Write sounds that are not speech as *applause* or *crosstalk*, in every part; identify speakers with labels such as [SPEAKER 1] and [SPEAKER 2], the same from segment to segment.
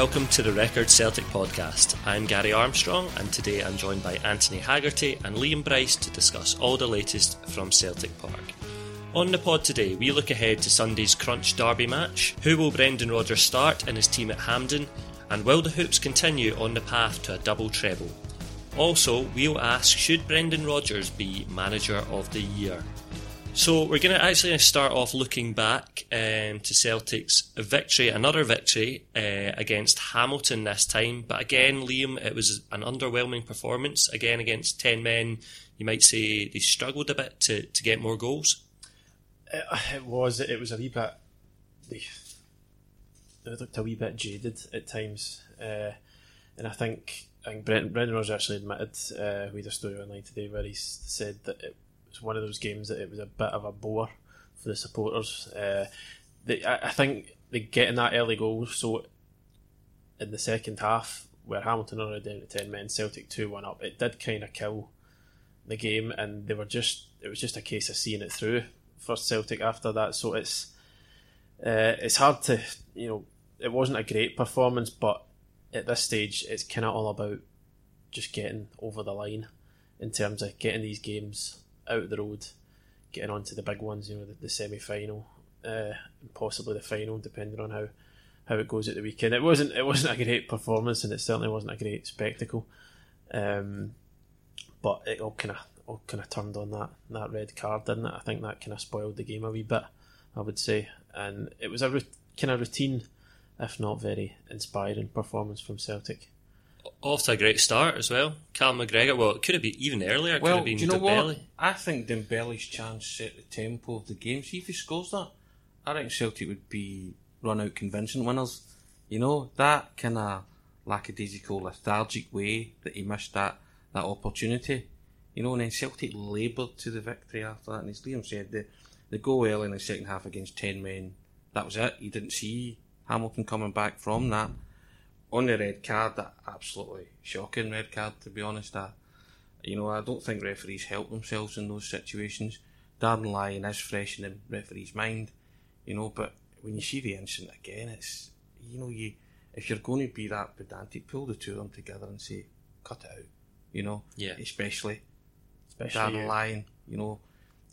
[SPEAKER 1] Welcome to the Record Celtic podcast. I'm Gary Armstrong and today I'm joined by Anthony Haggerty and Liam Bryce to discuss all the latest from Celtic Park. On the pod today, we look ahead to Sunday's Crunch Derby match. Who will Brendan Rodgers start in his team at Hampden? And will the Hoops continue on the path to a double treble? Also, we'll ask should Brendan Rodgers be Manager of the Year? So we're going to actually start off looking back um, to Celtic's victory, another victory uh, against Hamilton this time. But again, Liam, it was an underwhelming performance. Again, against 10 men, you might say they struggled a bit to, to get more goals.
[SPEAKER 2] It, it was. It was a wee bit. They, they looked a wee bit jaded at times, uh, and I think I think Brendan, Rodgers actually admitted uh, with a story online today where he said that it was one of those games that it was a bit of a bore for the supporters. Uh, I, I think they getting that early goal, so in the second half where Hamilton already down to ten men, Celtic two one up, it did kind of kill the game, and they were just it was just a case of seeing it through for Celtic after that. So it's uh, it's hard to you know it wasn't a great performance, but at this stage it's kind of all about just getting over the line in terms of getting these games out the road, getting on to the big ones. You know the, the semi final, uh, possibly the final, depending on how how it goes at the weekend. It wasn't it wasn't a great performance, and it certainly wasn't a great spectacle. Um, but it all kind of all kind of turned on that that red card, didn't it? I think that kind of spoiled the game a wee bit. I would say, and it was a kind of routine, if not very inspiring performance from Celtic.
[SPEAKER 1] Off to a great start as well. Cal McGregor, well, it could have been even earlier. It could
[SPEAKER 3] Well,
[SPEAKER 1] have
[SPEAKER 3] do
[SPEAKER 1] been
[SPEAKER 3] you know
[SPEAKER 1] Dembele.
[SPEAKER 3] what? I think Dembele's chance set the tempo of the game. See if he scores that, I think Celtic would be run out convincing winners. You know that kind of lackadaisical, lethargic way that he missed that that opportunity. You know, and then Celtic laboured to the victory after that. And as Liam said, the the goal early in the second half against ten men, that was it. You didn't see Hamilton coming back from that. On the red card, that absolutely shocking red card. To be honest, I, you know, I don't think referees help themselves in those situations. Darren Lyon is fresh in the referee's mind, you know, but when you see the incident again, it's, you know, you if you're going to be that pedantic, pull the two of them together and say, cut it out, you know,
[SPEAKER 1] Yeah.
[SPEAKER 3] especially
[SPEAKER 2] Especially
[SPEAKER 3] Darren
[SPEAKER 2] you.
[SPEAKER 3] Lyon, you know,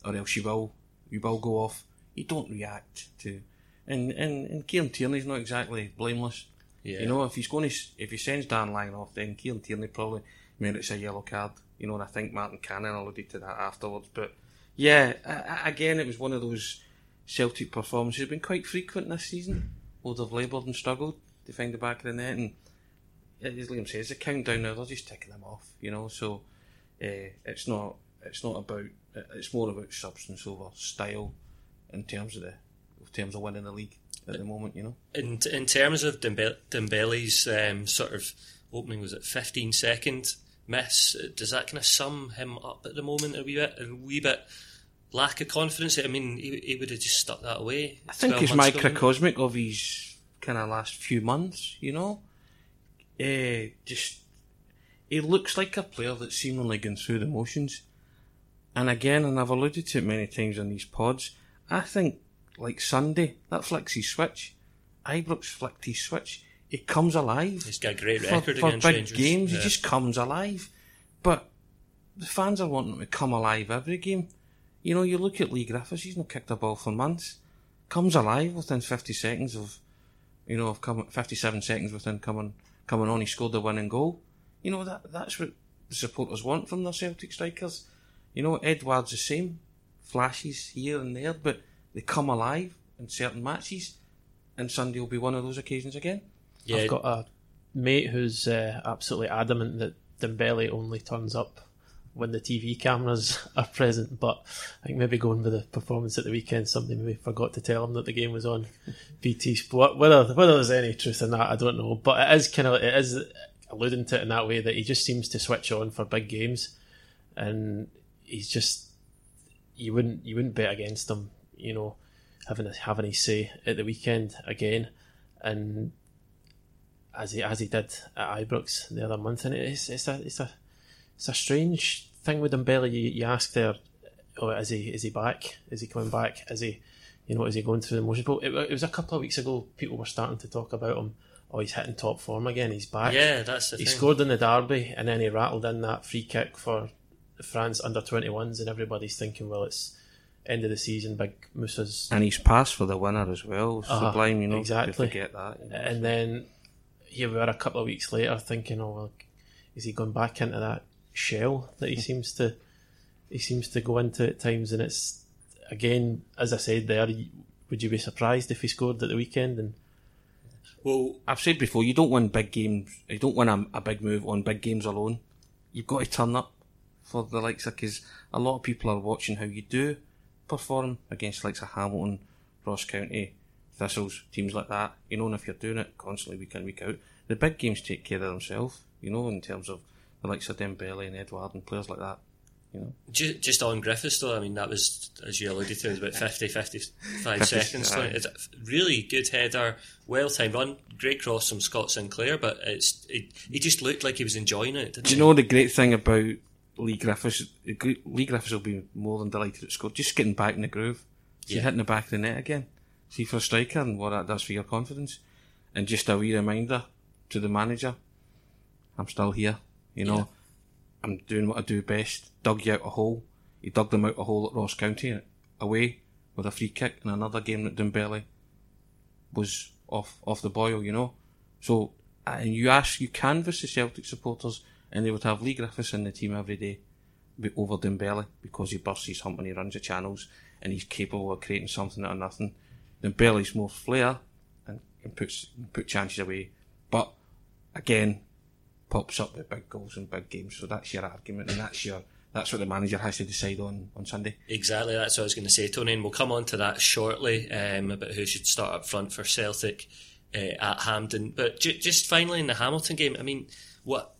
[SPEAKER 3] or else you will, you will go off. You don't react to, and and and Kieran Tierney's not exactly blameless.
[SPEAKER 1] Yeah.
[SPEAKER 3] You know, if he's going to, if he sends Dan Lyon off, then Kieran Tierney probably merits a yellow card. You know, and I think Martin Canning alluded to that afterwards. But yeah, again, it was one of those Celtic performances. Have been quite frequent this season. Both have laboured and struggled to find the back of the net, and as Liam says, the countdown now they're just ticking them off. You know, so uh, it's not it's not about it's more about substance over style in terms of the in terms of winning the league at the moment. You know.
[SPEAKER 1] in in terms of Dembe- Dembele's um, sort of opening, was it 15 second miss? Does that kind of sum him up at the moment a wee bit? A wee bit lack of confidence. I mean, he, he would have just stuck that away.
[SPEAKER 3] I think
[SPEAKER 1] 12
[SPEAKER 3] it's
[SPEAKER 1] months ago,
[SPEAKER 3] microcosmic of his kind of last few months, you know. Uh, just he looks like a player that's seemingly gone through the motions. And again, and I've alluded to it many times on these pods, I think like Sunday, that flicks his switch. Ibrox flicked his switch. He comes alive.
[SPEAKER 1] He's got a great
[SPEAKER 3] for,
[SPEAKER 1] record
[SPEAKER 3] for
[SPEAKER 1] against
[SPEAKER 3] big
[SPEAKER 1] Rangers.
[SPEAKER 3] games.
[SPEAKER 1] Yeah.
[SPEAKER 3] He just comes alive. But the fans are wanting him to come alive every game. You know, you look at Leigh Griffiths, he's not kicked a ball for months. Comes alive within 50 seconds of, you know, of coming, 57 seconds within coming, coming on, he scored the winning goal. You know, that that's what the supporters want from their Celtic strikers. You know, Edouard's the same. Flashes here and there, but they come alive in certain matches. And Sunday will be one of those occasions again.
[SPEAKER 1] yeah,
[SPEAKER 2] I've got a mate who's uh, absolutely adamant that Dembele only turns up when the TV cameras *laughs* are present. But I think maybe going with the performance at the weekend, somebody maybe forgot to tell him that the game was on *laughs* BT Sport. Whether whether there's any truth in that, I don't know. But it is kind of it is alluding to it in that way that he just seems to switch on for big games, and he's just you wouldn't you wouldn't bet against him. You know, having a, having his say at the weekend again, and as he as he did at Ibrox the other month, and it's it's a it's a it's a strange thing with Dembele. You, you ask there, oh, is he is he back? Is he coming back? Is he, you know, is he going through the motions? But it, it was a couple of weeks ago. People were starting to talk about him. Oh, he's hitting top form again. He's back.
[SPEAKER 1] Yeah, that's the
[SPEAKER 2] he
[SPEAKER 1] thing.
[SPEAKER 2] scored in the derby, and then he rattled in that free kick for France under twenty ones, and everybody's thinking, well, it's end of the season. Big Musa's
[SPEAKER 3] And he's passed for the winner as well.
[SPEAKER 2] Uh-huh,
[SPEAKER 3] Sublime, you know.
[SPEAKER 2] exactly.
[SPEAKER 3] Forget that. you know.
[SPEAKER 2] and then here we are a couple of weeks later thinking, oh, well, is he going back into that shell that he seems to he seems to go into at times? And it's again, as I said there, would you be surprised if he scored at the weekend? And
[SPEAKER 1] well,
[SPEAKER 3] I've said before, you don't win big games. You don't win a, a big move on big games alone. You've got to turn up for the likes of because a lot of people are watching how you do perform against likes of Hamilton, Ross County, Thistles, teams like that. You know, and if you're doing it constantly week in week out, the big games take care of themselves. You know, in terms of the likes of Dembele and Edouard and players like that. You know,
[SPEAKER 1] ju- just on Griffiths though, I mean that was as you alluded to, it was about 50, 55 *laughs* seconds.
[SPEAKER 3] aye.
[SPEAKER 1] It's a really good header, well timed run, great cross from Scott Sinclair, but it's it, he just looked like he was enjoying it.
[SPEAKER 3] Do you know the great thing about Leigh Griffiths? Leigh Griffiths will be more than delighted at score. Just getting back in the groove. See
[SPEAKER 1] Yeah.
[SPEAKER 3] hitting the back of the net again. See for a striker and what that does for your confidence. And just a wee reminder to the manager, I'm still here. You know,
[SPEAKER 1] Yeah.
[SPEAKER 3] I'm doing what I do best. Dug you out a hole. He dug them out a hole at Ross County away with a free kick in another game that Dembele was off off the boil, you know. So and you ask you canvass the Celtic supporters and they would have Leigh Griffiths in the team every day over Dembele because he bursts his hump and he runs the channels and he's capable of creating something out of nothing. Dembele's more flair and, and puts put chances away. But again, pops up with big goals and big games. So that's your argument and that's your that's what the manager has to decide on on Sunday.
[SPEAKER 1] Exactly, that's what I was going to say, Tony, and we'll come on to that shortly um, about who should start up front for Celtic uh, at Hampden. But ju- just finally in the Hamilton game, I mean, what?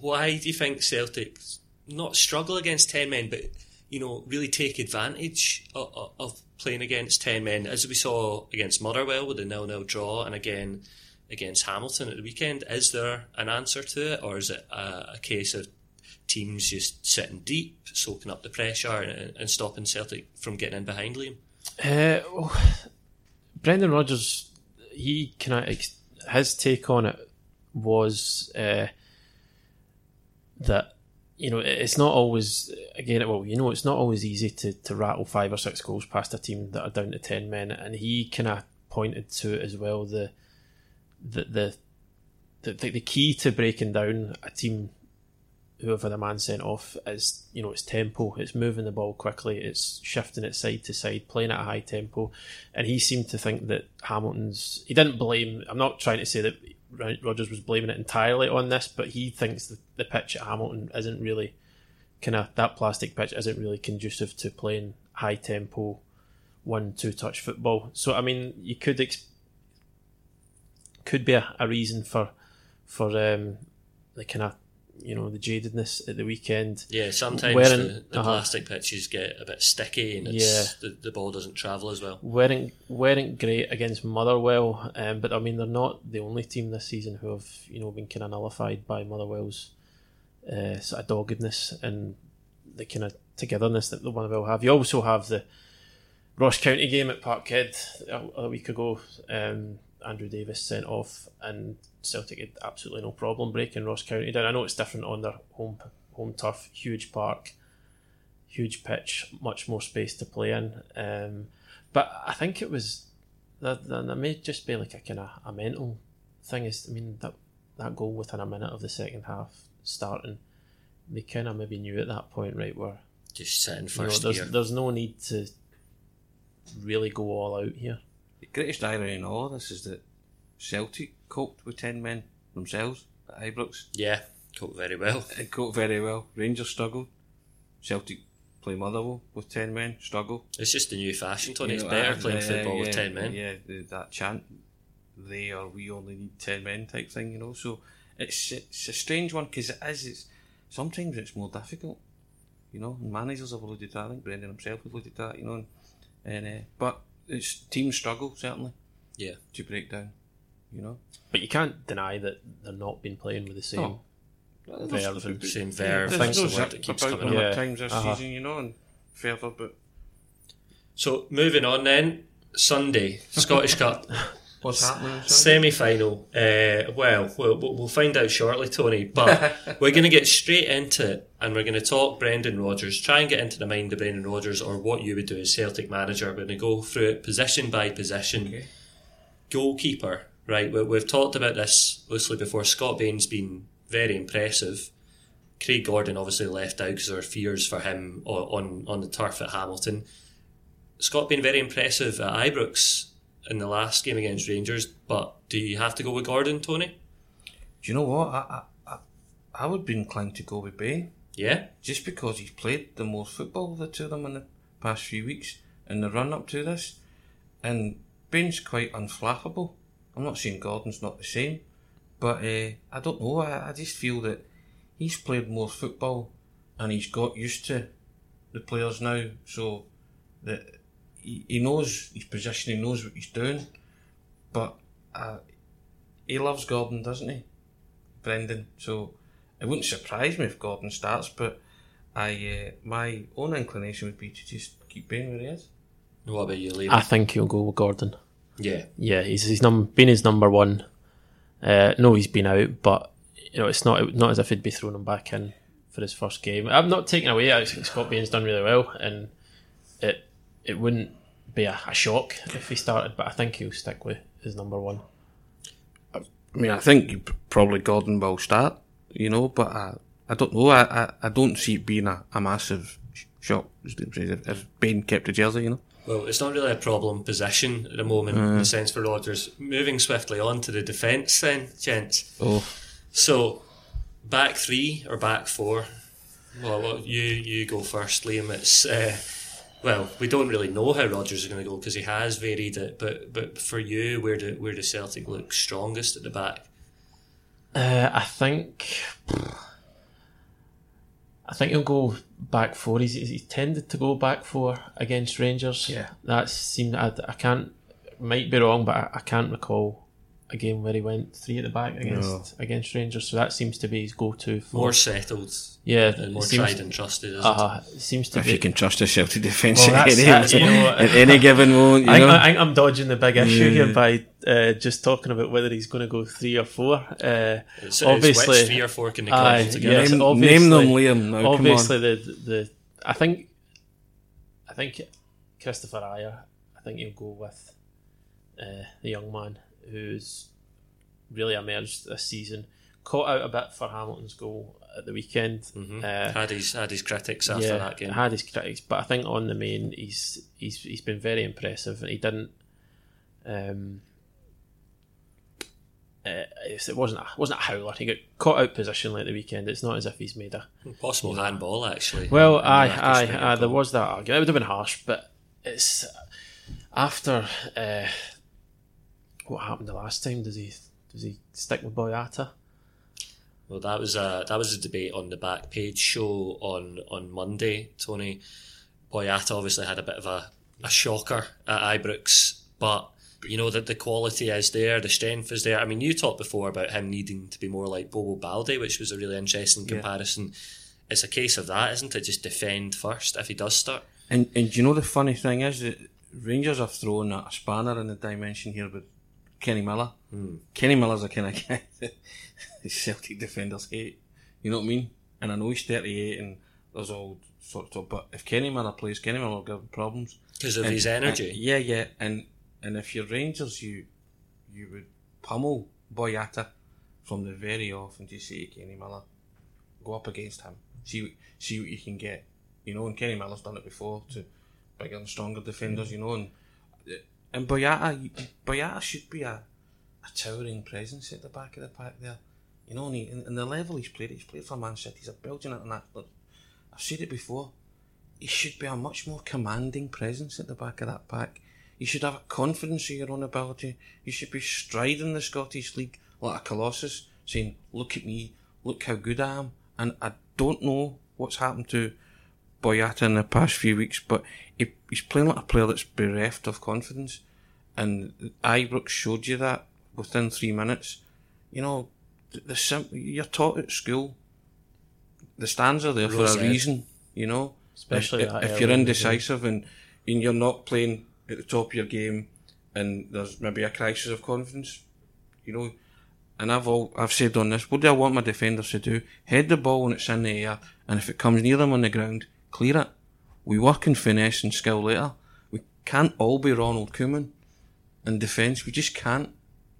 [SPEAKER 1] Why do you think Celtic not struggle against ten men, but you know really take advantage of, of playing against ten men, as we saw against Motherwell with the nil-nil draw, and again against Hamilton at the weekend? Is there an answer to it, or is it a, a case of teams just sitting deep, soaking up the pressure, and, and stopping Celtic from getting in behind Liam.
[SPEAKER 2] Uh, well, Brendan Rodgers, he kind of his take on it was uh, that you know it's not always again well you know it's not always easy to, to rattle five or six goals past a team that are down to ten men, and he kind of pointed to it as well the the the the, the, the key to breaking down a team whoever the man sent off is you know it's tempo it's moving the ball quickly it's shifting it side to side playing at a high tempo. And he seemed to think that Hamilton's he didn't blame I'm not trying to say that Rodgers was blaming it entirely on this but he thinks that the pitch at Hamilton isn't really kind of that plastic pitch isn't really conducive to playing high tempo one two touch football. So I mean you could ex- could be a, a reason for for um, the kind of you know the jadedness at the weekend.
[SPEAKER 1] Yeah, sometimes
[SPEAKER 2] Wearing-
[SPEAKER 1] the, the
[SPEAKER 2] uh-huh.
[SPEAKER 1] plastic pitches get a bit sticky and it's, the, the ball doesn't travel as well.
[SPEAKER 2] weren't weren't great against Motherwell, um, but I mean they're not the only team this season who have you know been kind of nullified by Motherwell's uh, sort of doggedness and the kind of togetherness that the Motherwell have. You also have the Ross County game at Parkhead a, a week ago. Um, Andrew Davies sent off, and Celtic had absolutely no problem breaking Ross County down. I know it's different on their home home turf, huge park, huge pitch, much more space to play in. Um, but I think it was that that that may just be like a kind of a mental thing. Is I mean that that goal within a minute of the second half starting, they kind of maybe knew at that point, right, where
[SPEAKER 1] Just sitting
[SPEAKER 2] you know,
[SPEAKER 1] first
[SPEAKER 2] there's there's no need to really go all out here.
[SPEAKER 3] The greatest irony in all of this is that Celtic coped with 10 men themselves at Ibrox.
[SPEAKER 1] Yeah, coped very well. *laughs*
[SPEAKER 3] It coped very well. Rangers struggled. Celtic play Motherwell with 10 men, struggle.
[SPEAKER 1] It's just the new fashion, Tony.
[SPEAKER 3] You
[SPEAKER 1] It's better playing
[SPEAKER 3] uh,
[SPEAKER 1] football with 10 men.
[SPEAKER 3] Yeah, that chant, they or we only need 10 men type thing, you know. So it's it's a strange one because it is, it's, sometimes it's more difficult, you know. And managers have alluded to that, I think Brendan himself has alluded to that, you know. And, and uh, But it's teams struggle, certainly,
[SPEAKER 1] Yeah.
[SPEAKER 3] to break down, you know.
[SPEAKER 2] But you can't deny that they're not been playing with the same.
[SPEAKER 3] Oh.
[SPEAKER 2] verve and-
[SPEAKER 1] Same verve.
[SPEAKER 3] There's
[SPEAKER 1] That's
[SPEAKER 3] no
[SPEAKER 1] the word that keeps
[SPEAKER 3] about
[SPEAKER 1] coming up.
[SPEAKER 2] Yeah.
[SPEAKER 3] times this
[SPEAKER 2] Uh-huh.
[SPEAKER 3] season, you know, and further, but
[SPEAKER 1] So, moving on then. Sunday, Scottish Cup. *laughs*
[SPEAKER 3] what's happening?
[SPEAKER 1] Semi final. Uh, well, well, we'll find out shortly, Tony. But *laughs* we're going to get straight into it and we're going to talk Brendan Rodgers, try and get into the mind of Brendan Rodgers or what you would do as Celtic manager. We're going to go through it position by position.
[SPEAKER 3] Okay.
[SPEAKER 1] Goalkeeper, right? We, we've talked about this loosely before. Scott Bain's been very impressive. Craig Gordon obviously left out because there were fears for him on, on, on the turf at Hamilton. Scott been very impressive at Ibrox in the last game against Rangers, but do you have to go with Gordon, Tony?
[SPEAKER 3] Do you know what? I, I, I, would be inclined to go with Bain.
[SPEAKER 1] Yeah?
[SPEAKER 3] just because he's played the most football of the two of them in the past few weeks in the run up to this. And Bain's quite unflappable. I'm not saying Gordon's not the same, but uh, I don't know. I, I just feel that he's played more football and he's got used to the players now, so that he, he knows his position, he knows what he's doing. But uh, he loves Gordon, doesn't he, Brendan? So it wouldn't surprise me if Gordon starts, but I uh, my own inclination would be to just keep being where he is.
[SPEAKER 1] What about you, Liam?
[SPEAKER 2] I think he'll go with Gordon.
[SPEAKER 1] yeah.
[SPEAKER 2] Yeah, he's he's num been his number one. Uh, no, he's been out, but you know it's not not as if he'd be throwing him back in for his first game. I'm not taking away. I think Scott Bain's done really well, and it it wouldn't be a, a shock if he started, but I think he'll stick with his number one.
[SPEAKER 3] I mean, I think you- probably Gordon will start, you know, but I, I don't know. I, I, I don't see it being a, a massive sh- shock if, if Bain kept the jersey, you know.
[SPEAKER 1] Well, it's not really a problem position at the moment, in the sense for Rodgers. Moving swiftly on to the defence, then, gents.
[SPEAKER 3] Oh,
[SPEAKER 1] So, back three or back four? Well, well you you go first, Liam. It's uh, well, we don't really know how Rodgers is going to go because he has varied it. But but for you, where do where does Celtic look strongest at the back?
[SPEAKER 2] Uh, I think. I think he'll go back four. He's, he's tended to go back four against Rangers.
[SPEAKER 3] Yeah.
[SPEAKER 2] that seemed. I, I can't. Might be wrong, but I, I can't recall a game where he went three at the back against against Rangers. So that seems to be his go-to. For,
[SPEAKER 1] More settled
[SPEAKER 2] yeah,
[SPEAKER 1] and more
[SPEAKER 2] seems,
[SPEAKER 1] tried and trusted, isn't
[SPEAKER 2] uh, it seems to
[SPEAKER 3] if
[SPEAKER 2] be.
[SPEAKER 3] you can trust the Celtic defence
[SPEAKER 2] Well,
[SPEAKER 3] at, any,
[SPEAKER 2] that's- you know
[SPEAKER 3] at any given moment, you
[SPEAKER 2] I think,
[SPEAKER 3] know.
[SPEAKER 2] I think I'm dodging the big issue here by uh, just talking about whether he's going to go three or four. Uh,
[SPEAKER 1] It's,
[SPEAKER 2] obviously,
[SPEAKER 1] it's which three or four can they
[SPEAKER 2] Aye,
[SPEAKER 1] club together?
[SPEAKER 2] yes,
[SPEAKER 3] name,
[SPEAKER 2] obviously-
[SPEAKER 3] name them, Liam. Now,
[SPEAKER 2] obviously the the I think I think Kristoffer Ajer I think he'll go with uh, the young man who's really emerged this season caught out a bit for Hamilton's goal at the weekend
[SPEAKER 1] Mhm.
[SPEAKER 2] uh,
[SPEAKER 1] had his had his critics after
[SPEAKER 2] yeah,
[SPEAKER 1] that game.
[SPEAKER 2] had his critics but I think on the main he's he's he's been very impressive and he didn't um uh, it wasn't a, wasn't a howler. He got caught out positionally at the weekend. It's not as if he's made a
[SPEAKER 1] Possible handball, actually.
[SPEAKER 2] well,
[SPEAKER 1] in the
[SPEAKER 2] aye, aye, aye. There was that argument. It would have been harsh, but it's after uh, what happened the last time. Does he does he stick with Boyata?
[SPEAKER 1] Well, that was a that was a debate on the back page show on on Monday. Tony Boyata obviously had a bit of a, a shocker at Ibrox, but you know that the quality is there, the strength is there. I mean, you talked before about him needing to be more like Bobo Balde, which was a really interesting comparison. It's a case of that, isn't it? Just defend first if he does start.
[SPEAKER 3] And and you know the funny thing is that Rangers have thrown a spanner in the dimension here with Kenny Miller. Hmm. Kenny Miller's a kind of guy that *laughs* the Celtic defenders hate. You know what I mean? And I know he's 38 and there's all sorts of. But if Kenny Miller plays, Kenny Miller will give him problems.
[SPEAKER 1] Because of
[SPEAKER 3] And-
[SPEAKER 1] his energy.
[SPEAKER 3] and- yeah, yeah. And and if you're Rangers, you you would pummel Boyata from the very off and just say, Kenny Miller, go up against him. See see what you can get. You know, and Kenny Miller's done it before to bigger and stronger defenders. Hmm. You know, and uh, and Boyata, Boyata should be a a towering presence at the back of the pack there. You know, and, he, and, and the level he's played, he's played for Man City. He's a Belgian international. I've said it before. He should be a much more commanding presence at the back of that pack. You should have a confidence in your own ability. You should be striding the Scottish League like a colossus, saying, "Look at me, look how good I am." And I don't know what's happened to Boyata in the past few weeks, but he, he's playing like a player that's bereft of confidence. And Ibrox showed you that within three minutes. You know, the, sim- you're taught at school. The stands are there for a reason. You know,
[SPEAKER 2] Especially
[SPEAKER 3] if, if you're indecisive and, and you're not playing at the top of your game, and there's maybe a crisis of confidence, you know. And I've all I've said on this, what do I want my defenders to do? Head the ball when it's in the air, and if it comes near them on the ground, clear it. We work in finesse and skill later. We can't all be Ronald Koeman in defence. We just can't,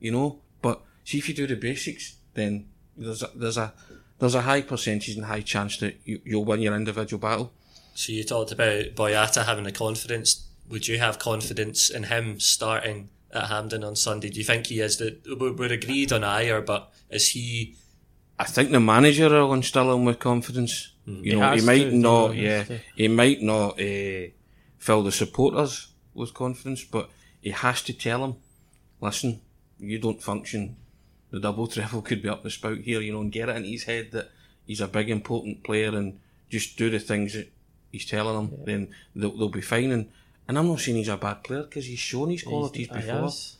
[SPEAKER 3] you know. But see if you do the basics, then there's a, there's a there's a high percentage and high chance that you, you'll win your individual battle.
[SPEAKER 1] So you talked about Boyata having the confidence. Would you have confidence in him starting at Hampden on Sunday? Do you think he is? We're we're agreed on Ajer, but is he?
[SPEAKER 3] I think the manager will instill him with confidence. You
[SPEAKER 2] He
[SPEAKER 3] know, he might
[SPEAKER 2] to,
[SPEAKER 3] not,
[SPEAKER 2] he
[SPEAKER 3] yeah, he might not uh, fill the supporters with confidence, but he has to tell them, listen, you don't function. The double treble could be up the spout here, you know, and get it in his head that he's a big important player and just do the things that he's telling them. Then they'll, they'll be fine. And, and I'm not saying he's a bad player because he's shown his qualities
[SPEAKER 2] He
[SPEAKER 3] before.
[SPEAKER 2] has.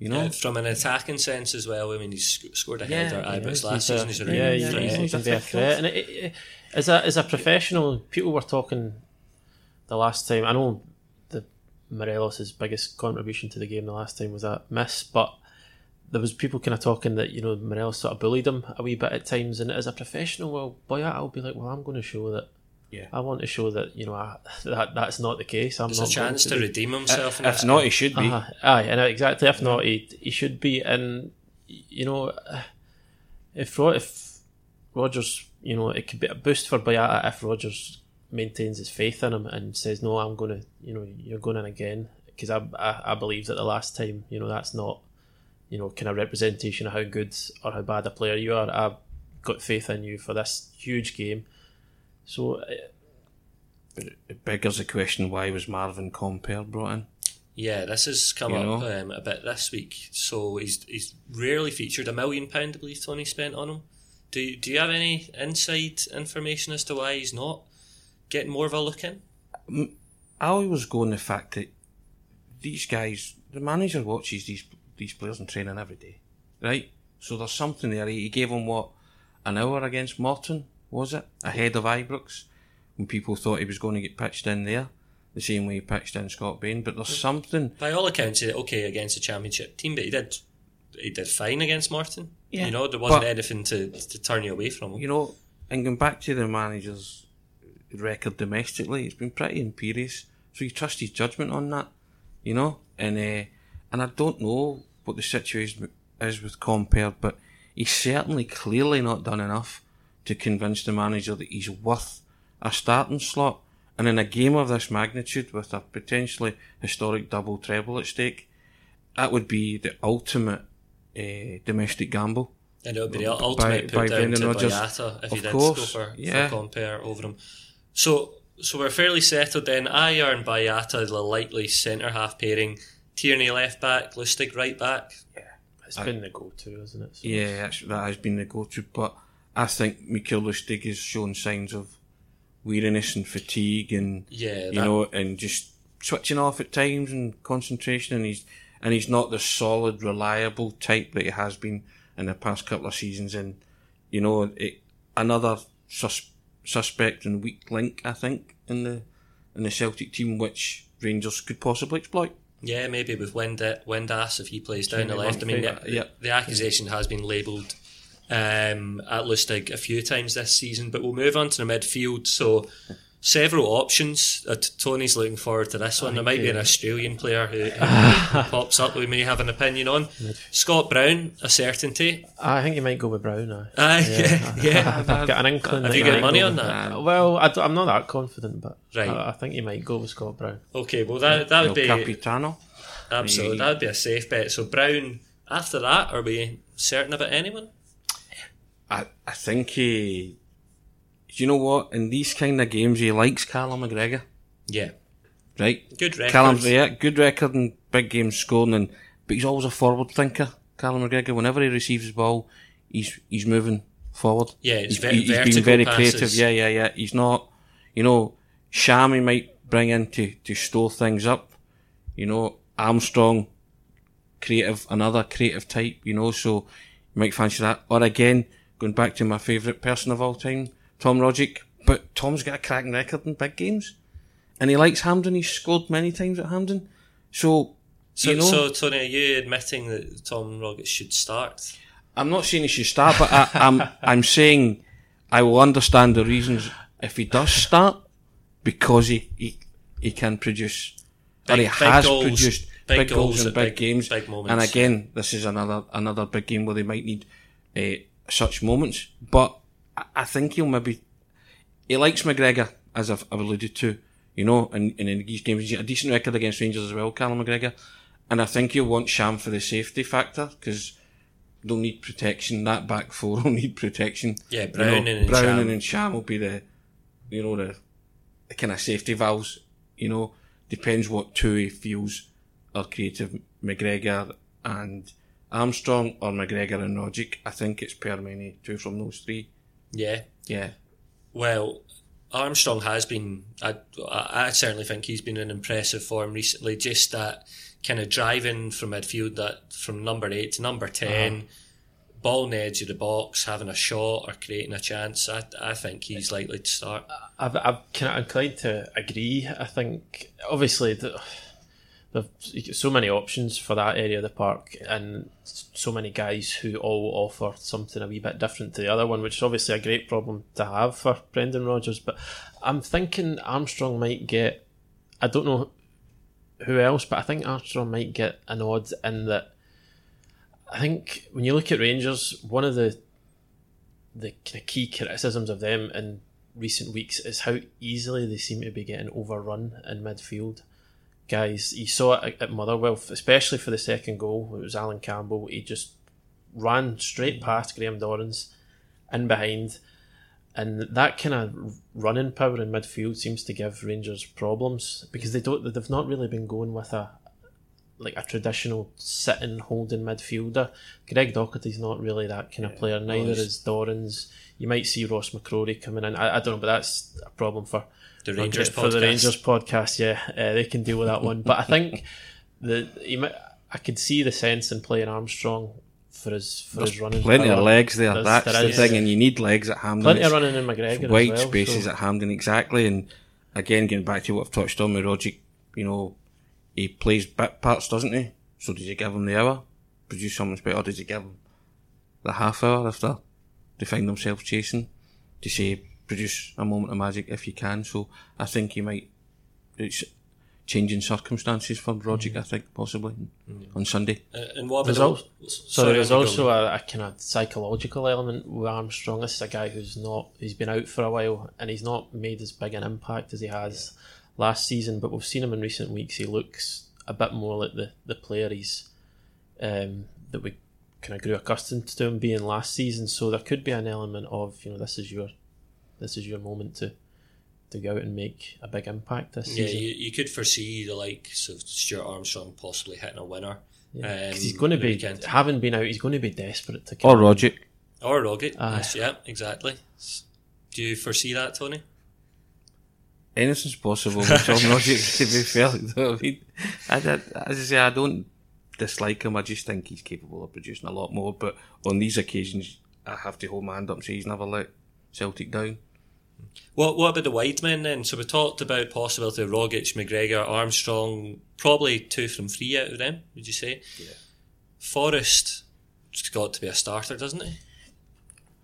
[SPEAKER 3] You know,
[SPEAKER 1] Uh, from an attacking sense as well. I mean, he's scored a
[SPEAKER 3] Yeah,
[SPEAKER 1] header at
[SPEAKER 2] He
[SPEAKER 1] Ibrox last season. He's a
[SPEAKER 2] yeah,
[SPEAKER 1] really
[SPEAKER 2] yeah,
[SPEAKER 1] threat.
[SPEAKER 3] He's a
[SPEAKER 2] can be a
[SPEAKER 3] threat.
[SPEAKER 2] And it, it- as a as a professional, people were talking the last time. I know the Morelos' biggest contribution to the game the last time was that miss, but there was people kind of talking that you know Morelos sort of bullied him a wee bit at times. And as a professional, well, boy, I'll be like, well, I'm going to show that.
[SPEAKER 3] Yeah.
[SPEAKER 2] I want to show that you know I, *laughs* that that's not the case. I'm
[SPEAKER 1] There's
[SPEAKER 2] not
[SPEAKER 1] a chance
[SPEAKER 2] going
[SPEAKER 1] to redeem himself. in
[SPEAKER 3] if
[SPEAKER 1] that.
[SPEAKER 3] not, he should be.
[SPEAKER 2] uh Aye, and exactly. If not, he he should be. And you know, if if Rodgers, you know, it could be a boost for Boyata if Rodgers maintains his faith in him and says, "No, I'm going to, you know, you're going in again." Because I, I I believe that the last time, you know, that's not, you know, kind of representation of how good or how bad a player you are. I've got faith in you for this huge game. So uh,
[SPEAKER 3] It beggars the question why was Marvin Compper brought in?
[SPEAKER 1] Yeah, this has come
[SPEAKER 3] You
[SPEAKER 1] up um, a bit this week. So he's he's rarely featured. A million pound, I believe Tony spent on him. Do you, do you have any inside information as to why he's not getting more of a look in?
[SPEAKER 3] I always go on the fact that these guys, the manager watches these these players in training every day, right? So there's something there. He gave them what an hour against Morton, was it ahead of Ibrox, when people thought he was going to get pitched in there, the same way he pitched in Scott Bain. But there's something.
[SPEAKER 1] By all accounts, he- okay against a championship team, but he did he did fine against Martin.
[SPEAKER 3] Yeah,
[SPEAKER 1] you know there wasn't
[SPEAKER 3] but-
[SPEAKER 1] anything to to turn you away from him.
[SPEAKER 3] You know, and going back to the manager's record domestically, it's been pretty imperious. So you trust his judgment on that, you know. And uh, and I don't know what the situation is with Compper, but he's certainly clearly not done enough to convince the manager that he's worth a starting slot. And in a game of this magnitude, with a potentially historic double treble at stake, that would be the ultimate uh, domestic gamble.
[SPEAKER 1] And it would be the ultimate
[SPEAKER 3] by
[SPEAKER 1] put down
[SPEAKER 3] Brendan
[SPEAKER 1] to
[SPEAKER 3] Rodgers.
[SPEAKER 1] Boyata if he
[SPEAKER 3] Of
[SPEAKER 1] did
[SPEAKER 3] course,
[SPEAKER 1] go for,
[SPEAKER 3] yeah.
[SPEAKER 1] for Compper over him. So so we're fairly settled then. Ajer and Boyata, the likely centre half pairing. Tierney left back, Lustig right back. Yeah.
[SPEAKER 2] It's been the go-to, isn't it? So
[SPEAKER 3] Yeah, that's, that has been the go-to. But I think Mikael Lustig has shown signs of weariness and fatigue, and
[SPEAKER 1] Yeah,
[SPEAKER 3] you know, and just switching off at times and concentration. And he's and he's not the solid, reliable type that he has been in the past couple of seasons. And you know, it, another sus, suspect and weak link, I think, in the in the Celtic team, which Rangers could possibly exploit.
[SPEAKER 1] Yeah, maybe with Wind Windass if he plays down the left. I mean, the,
[SPEAKER 3] yeah.
[SPEAKER 1] the accusation has been labelled um, at Lustig a few times this season, but we'll move on to the midfield. So, several options. Uh, Tony's looking forward to this one. There might be an Australian player who, who, who *laughs* pops up we may have an opinion on. Scott Brown, a certainty.
[SPEAKER 2] I think you might go with Brown. Aye.
[SPEAKER 1] Aye, yeah, yeah. *laughs*
[SPEAKER 2] I've got an inkling.
[SPEAKER 1] Have you
[SPEAKER 2] he
[SPEAKER 1] got money on
[SPEAKER 2] with-
[SPEAKER 1] that?
[SPEAKER 2] Well, I am not that confident, but
[SPEAKER 1] Right.
[SPEAKER 2] I, I think you might go with Scott Brown.
[SPEAKER 1] Okay, well that that would
[SPEAKER 3] El
[SPEAKER 1] be
[SPEAKER 3] Capitano.
[SPEAKER 1] absolutely that would be a safe bet. So Brown After that, are we certain about anyone?
[SPEAKER 3] I, I think he. You know what? In these kind of games, he likes Callum McGregor,
[SPEAKER 1] Yeah.
[SPEAKER 3] right?
[SPEAKER 1] Good record.
[SPEAKER 3] Callum's yeah, good record in big games scoring, and but he's always a forward thinker. Callum McGregor, whenever he receives the ball, he's he's moving forward.
[SPEAKER 1] Yeah,
[SPEAKER 3] he's,
[SPEAKER 1] very
[SPEAKER 3] he's been very
[SPEAKER 1] passes.
[SPEAKER 3] creative. Yeah, yeah, yeah. He's not, you know, Ntcham he might bring in to to store things up. You know, Armstrong, creative, another creative type. You know, so you might fancy that. Or again, going back to my favourite person of all time, Tom Rogic. But Tom's got a cracking record in big games, and he likes Hampden. He's scored many times at Hampden, So,
[SPEAKER 1] So,
[SPEAKER 3] you know,
[SPEAKER 1] so Tony, are you admitting that Tom Rogic should start?
[SPEAKER 3] I'm not saying he should start, but I, I'm I'm saying I will understand the reasons if he does start because he he, he can produce or he
[SPEAKER 1] Big- big
[SPEAKER 3] has
[SPEAKER 1] goals-
[SPEAKER 3] produced
[SPEAKER 1] big
[SPEAKER 3] big, goals,
[SPEAKER 1] goals
[SPEAKER 3] in big,
[SPEAKER 1] big-
[SPEAKER 3] games.
[SPEAKER 1] big moments.
[SPEAKER 3] And again, this is another another big game where they might need uh, such moments. But I, think he'll maybe he likes McGregor as I've, I've alluded to, you know, and, and in these games he's got a decent record against Rangers as well, Callum McGregor. And I think he'll want Ntcham for the safety factor because they'll need protection. That back four *laughs* will need protection.
[SPEAKER 1] Yeah,
[SPEAKER 3] You know,
[SPEAKER 1] Browning and
[SPEAKER 3] Browning
[SPEAKER 1] Ntcham.
[SPEAKER 3] and Ntcham will be the, you know, the, the kind of safety valves. You know, depends what two he feels are creative. McGregor and Armstrong or McGregor and Rogic. I think it's Permany, two from those three.
[SPEAKER 1] Yeah.
[SPEAKER 3] Yeah.
[SPEAKER 1] Well, Armstrong has been. I, I certainly think he's been in impressive form recently. Just that kind of driving from midfield, that from number eight to number uh-huh. 10 ball in the edge of the box, having a shot or creating a chance. I I think he's likely to start.
[SPEAKER 2] I've, I'm kind of inclined to agree. I think obviously the, there's so many options for that area of the park, and so many guys who all offer something a wee bit different to the other one, which is obviously a great problem to have for Brendan Rodgers. But I'm thinking Armstrong might get. I don't know who else, but I think Armstrong might get an odd in that. I think when you look at Rangers, one of the the kind of key criticisms of them in recent weeks is how easily they seem to be getting overrun in midfield. Guys, you saw it at- Motherwell, especially for the second goal. It was Alan Campbell. He just ran straight past Graham Dorrans in behind. And that kind of running power in midfield seems to give Rangers problems because they don't. They've not really been going with a like a traditional sitting holding midfielder. Greg Docherty's not really that kind of player. Neither is Dorrans. You might see Ross McCrorie coming in. I, I don't know, but that's a problem for
[SPEAKER 1] The
[SPEAKER 2] for-
[SPEAKER 1] Rangers
[SPEAKER 2] for, the
[SPEAKER 1] podcast.
[SPEAKER 2] Rangers podcast. Yeah, uh, they can deal with that one. But I think *laughs* the you might, I could see the sense in playing Armstrong for his for his running.
[SPEAKER 3] Plenty of legs there.
[SPEAKER 2] There's-
[SPEAKER 3] That's
[SPEAKER 2] there
[SPEAKER 3] the
[SPEAKER 2] is.
[SPEAKER 3] thing, and you need legs at Hampden.
[SPEAKER 2] Plenty of running in McGregor. as
[SPEAKER 3] Wide
[SPEAKER 2] well,
[SPEAKER 3] spaces
[SPEAKER 2] so-
[SPEAKER 3] at Hampden, exactly. And again, getting back to what I've touched on with Rogic, you know, he plays bit parts, doesn't he? So does he give him the hour? Produce something special, or does he give him the half hour after they they find themselves chasing? To say, produce a moment of magic if you can. So I think he might. It's changing circumstances for Rogic, I think, possibly on Sunday.
[SPEAKER 1] Uh, and what about
[SPEAKER 2] There's
[SPEAKER 1] the-
[SPEAKER 2] also, so there's
[SPEAKER 1] I'm
[SPEAKER 2] also a, a kind of psychological element with Armstrong. This is a guy who's not he's been out for a while and he's not made as big an impact as he has last season. But we've seen him in recent weeks. He looks a bit more like the the player he's um, that we kind of grew accustomed to him being last season. So there could be an element of you know this is your this is your moment to to go out and make a big impact this
[SPEAKER 1] Yeah,
[SPEAKER 2] season.
[SPEAKER 1] you, you could foresee the likes of Stuart Armstrong possibly hitting a winner.
[SPEAKER 2] Yeah.
[SPEAKER 1] Um,
[SPEAKER 2] 'Cause he's going to be
[SPEAKER 1] weekend.
[SPEAKER 2] having been out. He's going to be desperate to
[SPEAKER 3] Or
[SPEAKER 2] come
[SPEAKER 3] Rogic.
[SPEAKER 1] Or Rogic.
[SPEAKER 2] Aye.
[SPEAKER 1] Yes, yeah, exactly. Do you foresee that, Tony?
[SPEAKER 3] Anything's possible with Tom Rogic, to be fair. You know what I mean? I, did- as I say, I don't dislike him. I just think he's capable of producing a lot more. But on these occasions, I have to hold my hand up and say he's never let Celtic down.
[SPEAKER 1] What What about the wide men then? So we talked about possibility of Rogic, McGregor, Armstrong. Probably two from three out of them. Would you say? Yeah. Forrest has got to be a starter, doesn't he?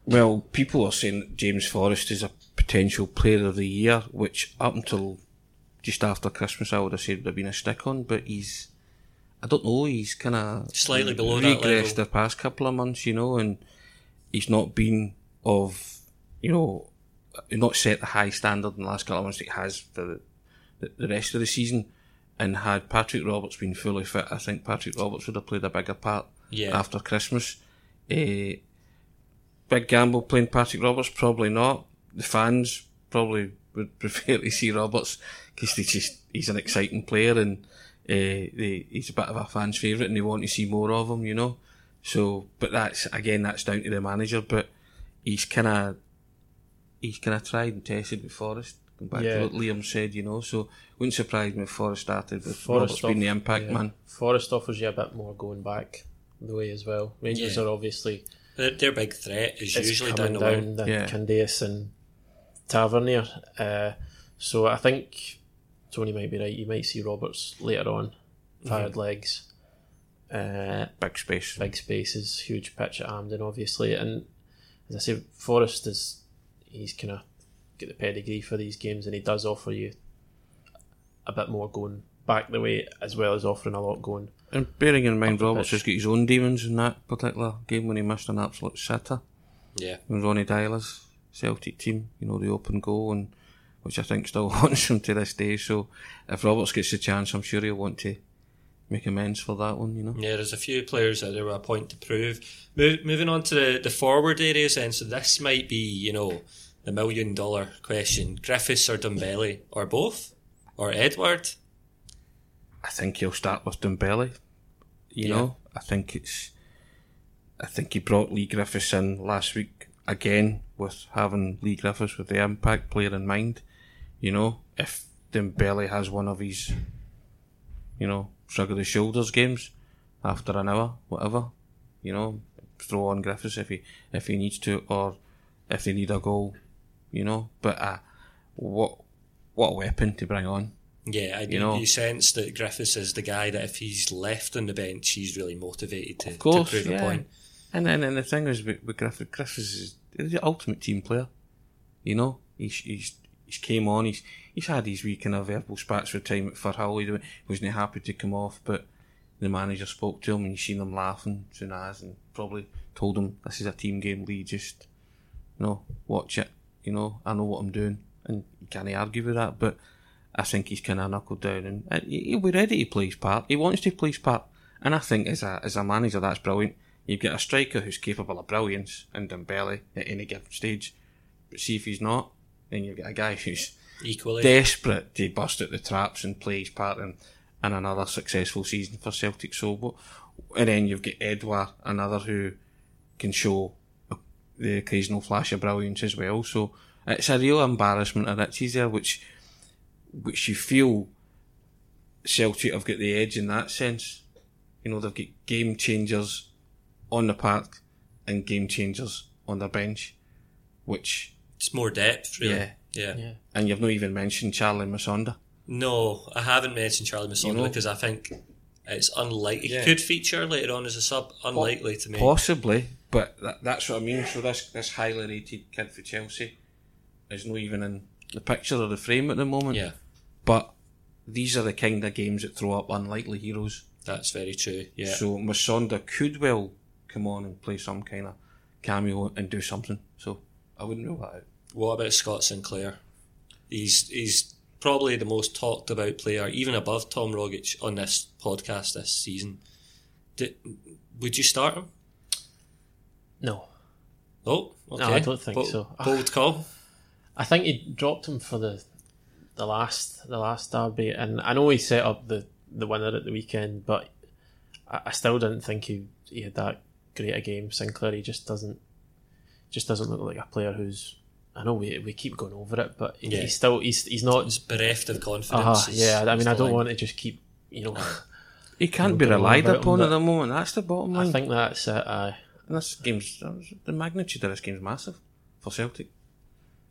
[SPEAKER 3] Well, people are saying that James Forrest is a potential player of the year, which up until just after Christmas I would have said would have been a stick on, but he's, I don't know, he's kind of
[SPEAKER 1] Slightly below that
[SPEAKER 3] regressed
[SPEAKER 1] level.
[SPEAKER 3] the past couple of months, you know, and he's not been of, you know, not set the high standard in the last couple of months he has for the, the, the rest of the season. And had Patrick Roberts been fully fit, I think Patrick Roberts would have played a bigger part
[SPEAKER 1] Yeah.
[SPEAKER 3] after Christmas. Uh, big gamble playing Patrick Roberts, probably not. The fans probably would *laughs* prefer to see Roberts because just he's an exciting player and uh, they, he's a bit of a fan's favourite and they want to see more of him, you know. So, but that's again that's down to the manager. But he's kind of he's kind of tried and tested with Forrest. Going back
[SPEAKER 2] Yeah.
[SPEAKER 3] to what Liam said, you know. So wouldn't surprise me if Forrest started with
[SPEAKER 2] Forrest
[SPEAKER 3] Roberts being the impact
[SPEAKER 2] yeah.
[SPEAKER 3] man.
[SPEAKER 2] Forrest offers you a bit more going back the way as well. Rangers
[SPEAKER 1] Yeah.
[SPEAKER 2] are obviously
[SPEAKER 1] Their, their big threat is usually down
[SPEAKER 2] coming
[SPEAKER 1] the
[SPEAKER 2] down,
[SPEAKER 1] wing.
[SPEAKER 2] the
[SPEAKER 3] Yeah.
[SPEAKER 2] Candeias and Tavernier. Uh, so I think Tony might be right. You might see Roberts later on, tired
[SPEAKER 1] Mm-hmm.
[SPEAKER 2] legs, uh,
[SPEAKER 3] Big space.
[SPEAKER 2] big spaces, huge pitch at Hampden, obviously. And as I say, Forrest is he's kind of got the pedigree for these games, and he does offer you a bit more going back the way, as well as offering a lot going.
[SPEAKER 3] And bearing in mind, Roberts
[SPEAKER 2] pitch.
[SPEAKER 3] has got his own demons in that particular game when he missed an absolute sitter.
[SPEAKER 1] Yeah.
[SPEAKER 3] When Ronny Deila's Celtic team, you know, the open goal, and which I think still *laughs* haunts him to this day. So if Roberts gets the chance, I'm sure he'll want to make amends for that one, you know.
[SPEAKER 1] Yeah, there's a few players that there were a point to prove. Mo- moving on to the, the forward areas then, so this might be, you know, the million dollar question. Griffiths or Dembele? Or both? Or Edward?
[SPEAKER 3] I think he'll start with Dembele. You
[SPEAKER 1] Yeah.
[SPEAKER 3] know, I think it's. I think he brought Leigh Griffiths in last week again with having Leigh Griffiths with the impact player in mind. You know, if Dembele has one of his, you know, shrug of the shoulders games after an hour, whatever, you know, throw on Griffiths if he if he needs to, or if they need a goal, you know. But uh, what what a weapon to bring on.
[SPEAKER 1] Yeah, I
[SPEAKER 3] You know-
[SPEAKER 1] you sense that Griffiths is the guy that if he's left on the bench, he's really motivated to,
[SPEAKER 3] course,
[SPEAKER 1] to prove
[SPEAKER 3] yeah.
[SPEAKER 1] a point.
[SPEAKER 3] And then and the thing is with, with Griffith, Griffiths is the ultimate team player. You know, he's he's he's came on. He's he's had these wee kind of verbal spats for time for Hull. He wasn't happy to come off, but the manager spoke to him and you seen him laughing soon as and probably told him this is a team game. Leigh, just you know, watch it. You know, I know what I'm doing, and you can't argue with that. But I think he's kind of knuckled down and uh, he- he'll be ready to play his part. He wants to play his part, and I think as a as a manager that's brilliant. You've got a striker who's capable of brilliance in Dembele at any given stage, but see if he's not, then you've got a guy who's
[SPEAKER 1] Equally.
[SPEAKER 3] desperate to bust out the traps and play his part in, in another successful season for Celtic. So, but, and then you've got Edouard, another who can show the occasional flash of brilliance as well. So it's a real embarrassment of riches there, which which you feel Celtic have got the edge in that sense. You know, they've got game changers on the park and game changers on their bench, which
[SPEAKER 1] it's more depth, really.
[SPEAKER 3] Yeah.
[SPEAKER 1] yeah.
[SPEAKER 2] Yeah.
[SPEAKER 3] and you've not even mentioned Charly Musonda.
[SPEAKER 1] No, I haven't mentioned Charly Musonda
[SPEAKER 3] You know-
[SPEAKER 1] because I think it's unlikely.
[SPEAKER 3] Yeah.
[SPEAKER 1] He could feature later on as a sub. Unlikely to me.
[SPEAKER 3] Possibly, but that, that's what I mean. So this this highly rated kid for Chelsea is not even in the picture or the frame at the moment.
[SPEAKER 1] Yeah,
[SPEAKER 3] But these are the kind of games that throw up unlikely heroes.
[SPEAKER 1] that's very true. Yeah.
[SPEAKER 3] So Musonda could well come on and play some kind of cameo and do something. So I wouldn't rule that out.
[SPEAKER 1] What about Scott Sinclair? He's he's probably the most talked about player, even above Tom Rogic, on this podcast this season. Did, would you start him?
[SPEAKER 2] No,
[SPEAKER 1] Oh, okay.
[SPEAKER 2] I don't think
[SPEAKER 1] Bo-
[SPEAKER 2] so.
[SPEAKER 1] Bold call.
[SPEAKER 2] I think he dropped him for the the last the last derby, and I know he set up the, the winner at the weekend, but I, I still didn't think he he had that great a game. Sinclair, he just doesn't just doesn't look like a player who's. I know we we keep going over it, but he-
[SPEAKER 1] Yeah.
[SPEAKER 2] he's still he's he's not.
[SPEAKER 1] He's bereft of confidence.
[SPEAKER 2] Uh-huh, yeah, I mean, I don't
[SPEAKER 1] line.
[SPEAKER 2] want to just keep you know. *laughs*
[SPEAKER 3] He can't be relied
[SPEAKER 2] about him,
[SPEAKER 3] upon at the moment. That's the bottom line.
[SPEAKER 2] I think that's it. Aye.
[SPEAKER 3] And this game's the magnitude of this game's massive for Celtic.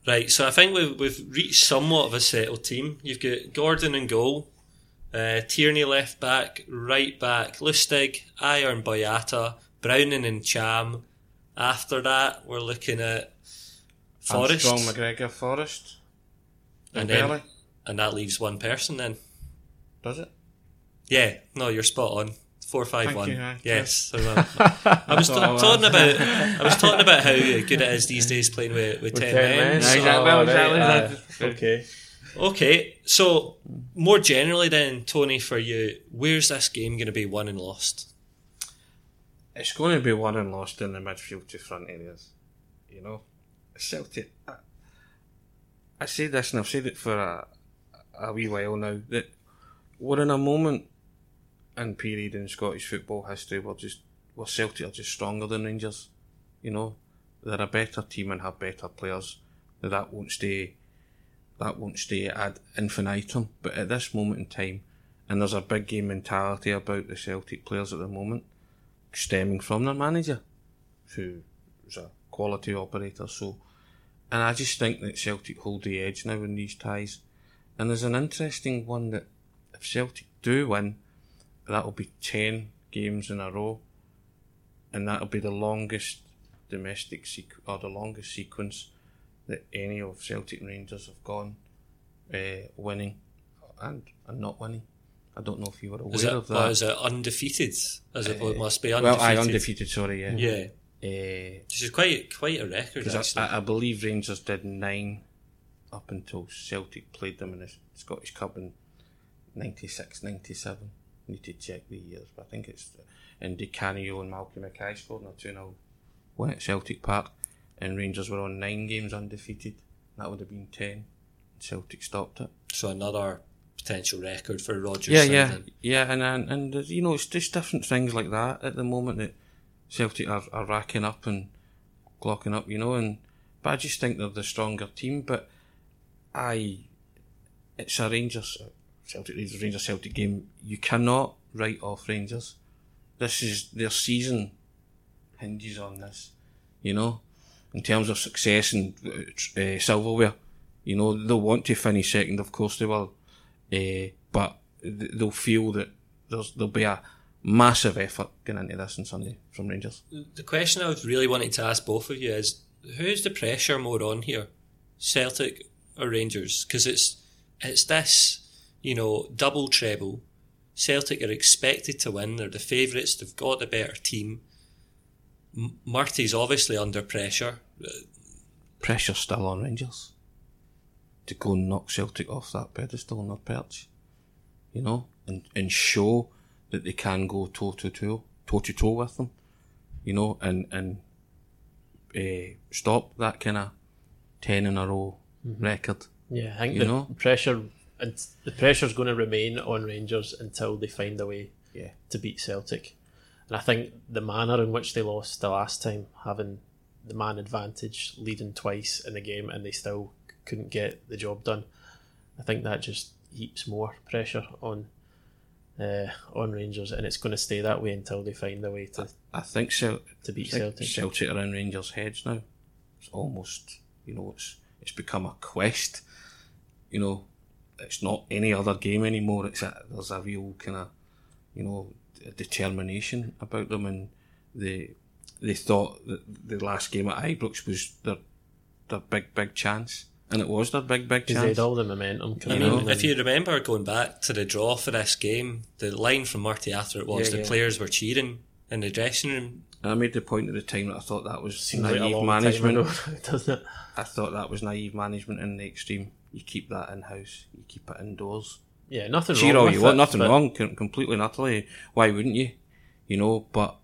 [SPEAKER 1] Right, so I think we've, we've reached somewhat of a settled team. You've got Gordon in goal, uh, Tierney left back, right back, Lustig, Iron Boyata, Browning and Ntcham. After that, we're looking at Forrest.
[SPEAKER 3] Armstrong, McGregor, Forrest,
[SPEAKER 1] and,
[SPEAKER 3] and
[SPEAKER 1] then, and that leaves one person then.
[SPEAKER 3] Does it?
[SPEAKER 1] Yeah, no, you're spot on. Four five
[SPEAKER 3] Thank
[SPEAKER 1] one.
[SPEAKER 3] you.
[SPEAKER 1] Yes, so, uh, *laughs* I was
[SPEAKER 3] all
[SPEAKER 1] ta-
[SPEAKER 3] I
[SPEAKER 1] talking about. I was talking about how *laughs* good it is these days playing with, with, ten, men.
[SPEAKER 3] Yeah,
[SPEAKER 1] so-
[SPEAKER 3] exactly,
[SPEAKER 2] Oh,
[SPEAKER 3] exactly.
[SPEAKER 2] right,
[SPEAKER 3] That's-
[SPEAKER 2] aye. Okay.
[SPEAKER 1] Okay, so more generally, then, Tony, for you, where's this game going to be won and lost?
[SPEAKER 3] It's going to be won and lost in the midfield to front areas. You know, Celtic. I, I say this, and I've said it for a, a wee while now that we're in a moment and period in Scottish football history where just where Celtic are just stronger than Rangers. You know, they're a better team and have better players. That won't stay. That won't stay ad infinitum. But at this moment in time, and there's a big game mentality about the Celtic players at the moment, stemming from their manager, who is a quality operator. So, and I just think that Celtic hold the edge now in these ties. And there's an interesting one that if Celtic do win, that'll be 10 games in a row, and that'll be the longest domestic sequ- or the longest sequence that any of Celtic Rangers have gone uh, winning and, and not winning. I don't know if you were aware
[SPEAKER 1] it,
[SPEAKER 3] of that.
[SPEAKER 1] is it undefeated? As it, it must be undefeated.
[SPEAKER 3] well, I undefeated, sorry, yeah.
[SPEAKER 1] Yeah,
[SPEAKER 3] Uh,
[SPEAKER 1] this is quite quite a record. Actually,
[SPEAKER 3] I, I believe Rangers did nine up until Celtic played them in the Scottish Cup in 96, 97. Need to check the years, but I think it's in Di Canio and Malcolm Mackay scored in a 2 0 win at Celtic Park, and Rangers were on nine games undefeated. That would have been 10. Celtic stopped it.
[SPEAKER 1] so another potential record for Rodgers.
[SPEAKER 3] Yeah, yeah,
[SPEAKER 1] then.
[SPEAKER 3] yeah, and and, and uh, you know, it's just different things like that at the moment that Celtic are, are racking up and clocking up, you know. And but I just think they're the stronger team. But I, it's a Rangers Celtic Rangers Rangers Celtic game. You cannot write off Rangers. This is their season hinges on this, you know, in terms of success and uh, uh, silverware. You know, they'll want to finish second, of course they will, uh, but th- they'll feel that there's there'll be a massive effort going into this on Sunday from Rangers.
[SPEAKER 1] The question I was really wanting to ask both of you is who's the pressure more on here, Celtic or Rangers? Because it's it's this, you know, double treble. Celtic are expected to win. They're the favourites. They've got the better team. M- Murty's obviously under pressure.
[SPEAKER 3] Pressure still on Rangers to go and knock Celtic off that pedestal on their perch, you know, and and show that they can go toe to toe, toe to toe with them, you know, and and uh, stop that kind of ten in a row record.
[SPEAKER 2] Yeah, I think
[SPEAKER 3] You
[SPEAKER 2] the
[SPEAKER 3] know?
[SPEAKER 2] pressure and the pressure's going to remain on Rangers until they find a way
[SPEAKER 3] Yeah.
[SPEAKER 2] to beat Celtic. And I think the manner in which they lost the last time, having the man advantage, leading twice in the game, and they still couldn't get the job done, I think that just heaps more pressure on uh, on Rangers, and it's going to stay that way until they find a way to,
[SPEAKER 3] I think Cel-
[SPEAKER 2] to beat
[SPEAKER 3] I think
[SPEAKER 2] Celtic.
[SPEAKER 3] Celtic are in Rangers' heads now. It's almost, you know, it's it's become a quest. You know, it's not any other game anymore. It's a, there's a real kind of, you know, determination about them, and they they thought that the last game at Ibrox was their their big big chance, and it was their big big
[SPEAKER 2] Because they
[SPEAKER 3] chance.
[SPEAKER 2] had all the momentum
[SPEAKER 1] I
[SPEAKER 2] coming
[SPEAKER 1] mean,
[SPEAKER 2] in
[SPEAKER 1] if you remember going back to the draw for this game, the line from Murty after it was
[SPEAKER 3] Yeah,
[SPEAKER 1] the
[SPEAKER 3] yeah.
[SPEAKER 1] players were cheering in the dressing room.
[SPEAKER 3] And I made the point at the time that I thought that was
[SPEAKER 2] seems
[SPEAKER 3] naive
[SPEAKER 2] long
[SPEAKER 3] management.
[SPEAKER 2] ago, *laughs* doesn't it?
[SPEAKER 3] I thought that was naive management in the extreme. You keep that in house. You keep it indoors.
[SPEAKER 2] Yeah, nothing
[SPEAKER 3] Cheer
[SPEAKER 2] wrong
[SPEAKER 3] all
[SPEAKER 2] with
[SPEAKER 3] you want, nothing wrong, completely and utterly. Why wouldn't you? You know, but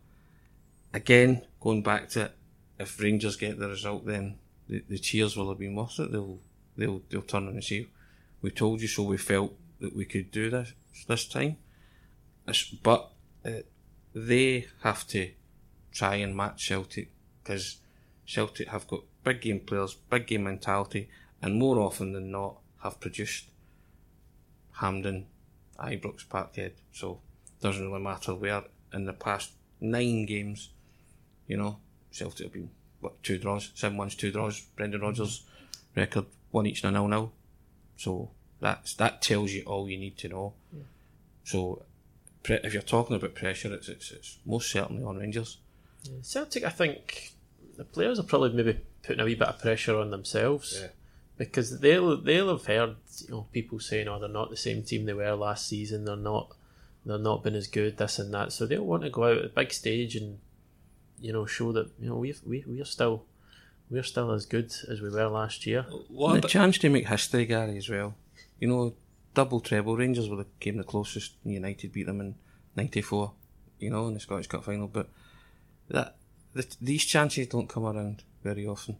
[SPEAKER 3] again, going back to it, if Rangers get the result, then the, cheers will have been worth it. They'll they'll they'll turn on and say, "We told you so. We felt that we could do this this time." But uh, they have to try and match Celtic because Celtic have got big game players, big game mentality, and more often than not have produced Hampden, Ibrox, Parkhead. So doesn't really matter where. In the past nine games, you know, Celtic have been what two draws, seven wins, two draws. Brendan Rodgers mm-hmm. record one each and a nil nil. So that's that tells you all you need to know. So pre- if you're talking about pressure, it's, it's it's most certainly on Rangers.
[SPEAKER 2] Celtic, I think the players are probably maybe putting a wee bit of pressure on themselves
[SPEAKER 3] Yeah.
[SPEAKER 2] because they'll they'll have heard you know people saying, "Oh, they're not the same team they were last season. They're not they're not been as good, this and that." So they'll want to go out at the big stage and you know show that you know we've we we're still we're still as good as we were last year.
[SPEAKER 1] What
[SPEAKER 3] And a chance to make history, Gary, as well. You know, double treble. Rangers were the came the closest. United beat them in '94. You know, in the Scottish Cup final. But that, that these chances don't come around very often,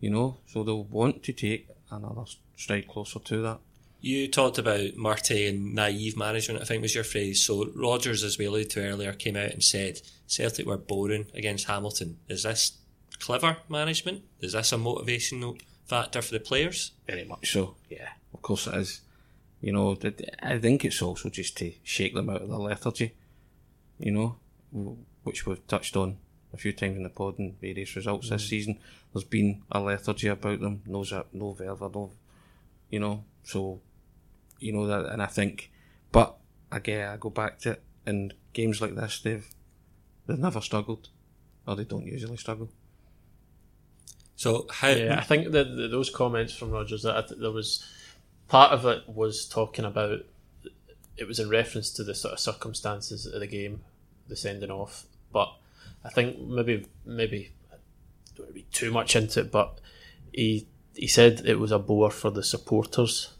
[SPEAKER 3] you know. So they'll want to take another stride closer to that.
[SPEAKER 1] You talked about Murty and naive management, I think was your phrase. So Rodgers, as we alluded to earlier, came out and said Celtic were boring against Hamilton. Is this clever management? Is this a motivational factor for the players?
[SPEAKER 3] Very much so. Yeah, of course it is. You know, I think it's also just to shake them out of the lethargy. You know, which we've touched on a few times in the pod and various results mm. this season. There's been a lethargy about them. No, no verve, no, you know. So, you know that, and I think, but again, I go back to it. In games like this, they've they've never struggled, or they don't usually struggle.
[SPEAKER 1] So how?
[SPEAKER 2] Yeah, I think that those comments from Rodgers that there was part of it was talking about it was in reference to the sort of circumstances of the game, the sending off. But I think maybe maybe I don't want be too much into it, but he he said it was a bore for the supporters.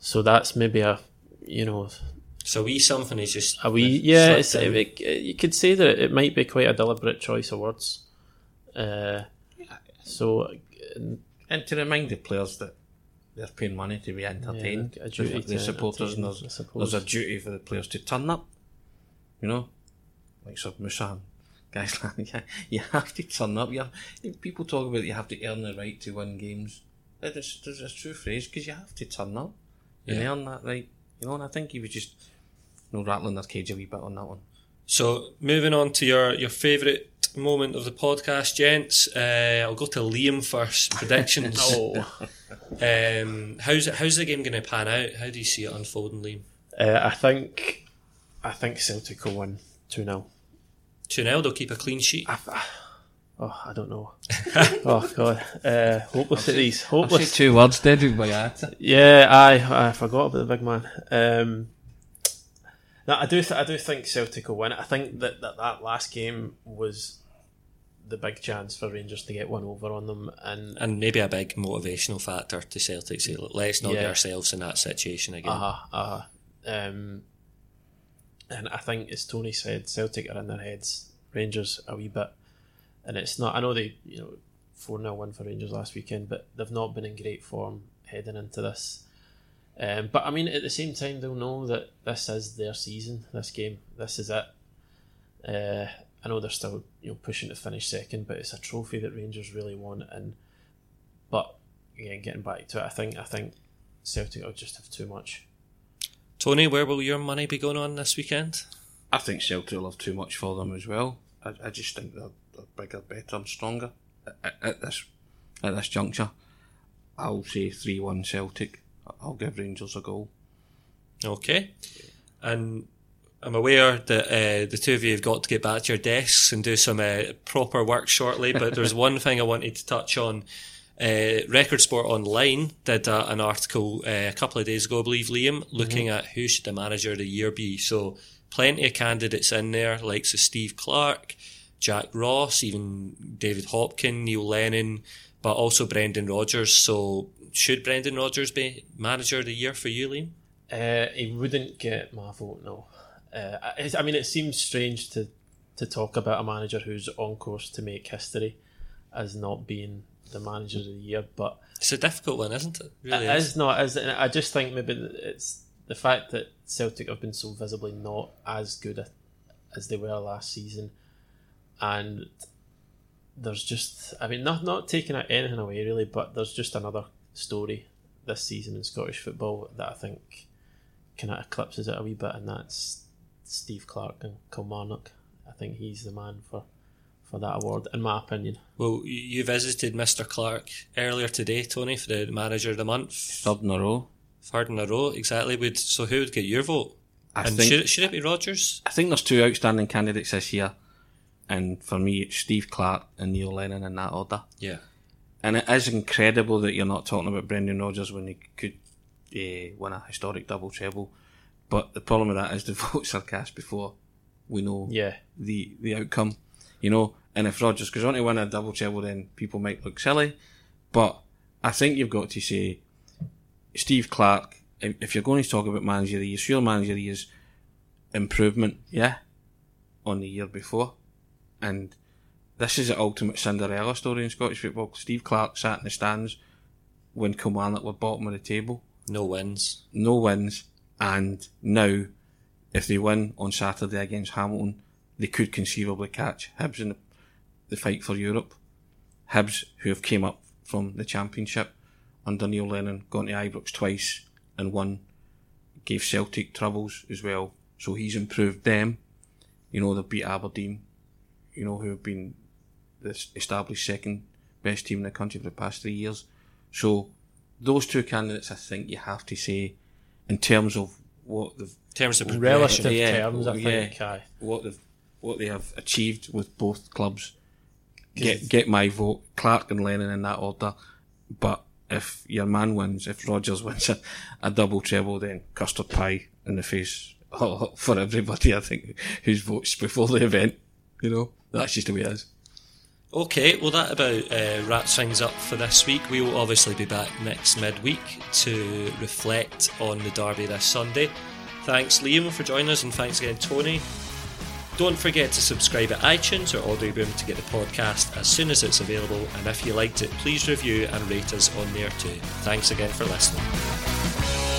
[SPEAKER 2] So that's maybe a you know.
[SPEAKER 1] So we something is just
[SPEAKER 2] a wee yeah. It's, it, you could say that it might be quite a deliberate choice of words. Uh, so,
[SPEAKER 3] and to remind the players that they're paying money to be entertained, yeah, the, the supporters, and there's, there's, a duty for the players to turn up. You know, like Sir Musa guys like *laughs* yeah, you have to turn up. You have, people talk about you have to earn the right to win games. It's, it's a true phrase because you have to turn up and yeah. earn that right. You know, and I think he was just you know rattling their cage a wee bit on that one.
[SPEAKER 1] So moving on to your your favourite moment of the podcast, gents. Uh, I'll go to Liam first. *laughs* Predictions.
[SPEAKER 2] oh.
[SPEAKER 1] Um, how's how's the game going to pan out? How do you see it unfolding, Liam?
[SPEAKER 2] Uh, I think I think Celtic will win two 0
[SPEAKER 1] Two 0 They'll keep a clean sheet. I,
[SPEAKER 2] oh, I don't know. *laughs* oh God, uh, hopeless at these. Hopeless.
[SPEAKER 3] two words, did by that.
[SPEAKER 2] Yeah, I I forgot about the big man. Um, no, I do. Th- I do think Celtic will win. I think that, that that last game was the big chance for Rangers to get one over on them, and
[SPEAKER 1] and maybe a big motivational factor to Celtic. Say, let's not yeah. get ourselves in that situation again.
[SPEAKER 2] Uh huh. Uh-huh. Um, and I think, as Tony said, Celtic are in their heads. Rangers a wee bit, and it's not. I know they, you know, four 0 win for Rangers last weekend, but they've not been in great form heading into this. Um, but I mean, at the same time, they'll know that this is their season. This game, this is it. Uh, I know they're still you know pushing to finish second, but it's a trophy that Rangers really want. And but again, getting back to it, I think I think Celtic will just have too much.
[SPEAKER 1] Tony, where will your money be going on this weekend?
[SPEAKER 3] I think Celtic will have too much for them as well. I, I just think they're, they're bigger, better, and stronger at, at this at this juncture. I'll say three one Celtic. I'll give Rangers a goal.
[SPEAKER 1] Okay, and I'm aware that uh, the two of you have got to get back to your desks and do some uh, proper work shortly, but *laughs* there's one thing I wanted to touch on. Uh, Record Sport Online did uh, an article uh, a couple of days ago, I believe, Liam, looking mm-hmm. at who should the manager of the year be. So, plenty of candidates in there, like so Steve Clarke, Jack Ross, even David Hopkin, Neil Lennon, but also Brendan Rodgers. So, should Brendan Rodgers be manager of the year for you, Liam?
[SPEAKER 2] Uh, he wouldn't get my vote, no. Uh, I mean, it seems strange to to talk about a manager who's on course to make history as not being the manager of the year, but
[SPEAKER 1] it's a difficult one, isn't it?
[SPEAKER 2] Really it is. is not. Is I just think maybe it's the fact that Celtic have been so visibly not as good as they were last season, and there's just I mean not not taking anything away really, but there's just another story this season in Scottish football that I think kind of eclipses it a wee bit, and that's Steve Clarke and Kilmarnock. I think he's the man for for that award, in my opinion.
[SPEAKER 1] Well, you visited Mr. Clarke earlier today, Tony, for the Manager of the Month.
[SPEAKER 3] Third in a row.
[SPEAKER 1] Third in a row, exactly. Would so who would get your vote? I and think, should, it, should it be Rodgers?
[SPEAKER 3] I think there's two outstanding candidates this year, and for me, it's Steve Clarke and Neil Lennon in that order.
[SPEAKER 1] Yeah.
[SPEAKER 3] And it is incredible that you're not talking about Brendan Rodgers when he could uh, win a historic double treble. But the problem with that is the *laughs* votes are cast before we know
[SPEAKER 2] yeah.
[SPEAKER 3] the the outcome. You know, and if Rodgers goes on to win a double treble, then people might look silly. But I think you've got to say Steve Clarke, If you're going to talk about manager of the year, your manager of the year's improvement, yeah, on the year before, and this is the ultimate Cinderella story in Scottish football. Steve Clarke sat in the stands when Kilmarnock were bottom of the table,
[SPEAKER 1] No wins.
[SPEAKER 3] no wins, and now, if they win on Saturday against Hamilton, they could conceivably catch Hibs in the, the fight for Europe. Hibs, who have came up from the Championship under Neil Lennon, gone to Ibrox twice and won, gave Celtic troubles as well. So he's improved them. You know, they've beat Aberdeen, you know, who have been the established second best team in the country for the past three years. So those two candidates, I think you have to say, in terms of what
[SPEAKER 1] In terms of
[SPEAKER 2] Relative.
[SPEAKER 3] Yeah,
[SPEAKER 2] terms, I oh,
[SPEAKER 3] yeah.
[SPEAKER 2] think. Aye.
[SPEAKER 3] what they've what they have achieved with both clubs. Get get my vote, Clarke and Lennon in that order. But if your man wins, if Rodgers *laughs* wins a, a double treble, then custard pie in the face *laughs* for everybody. I think whose votes before the event. You know, that's just the way it is.
[SPEAKER 1] Okay, well, that about uh, wraps things up for this week. We will obviously be back next midweek to reflect on the derby this Sunday. Thanks, Liam, for joining us, and thanks again, Tony. Don't forget to subscribe at iTunes or Audioboom to get the podcast as soon as it's available. And if you liked it, please review and rate us on there too. Thanks again for listening.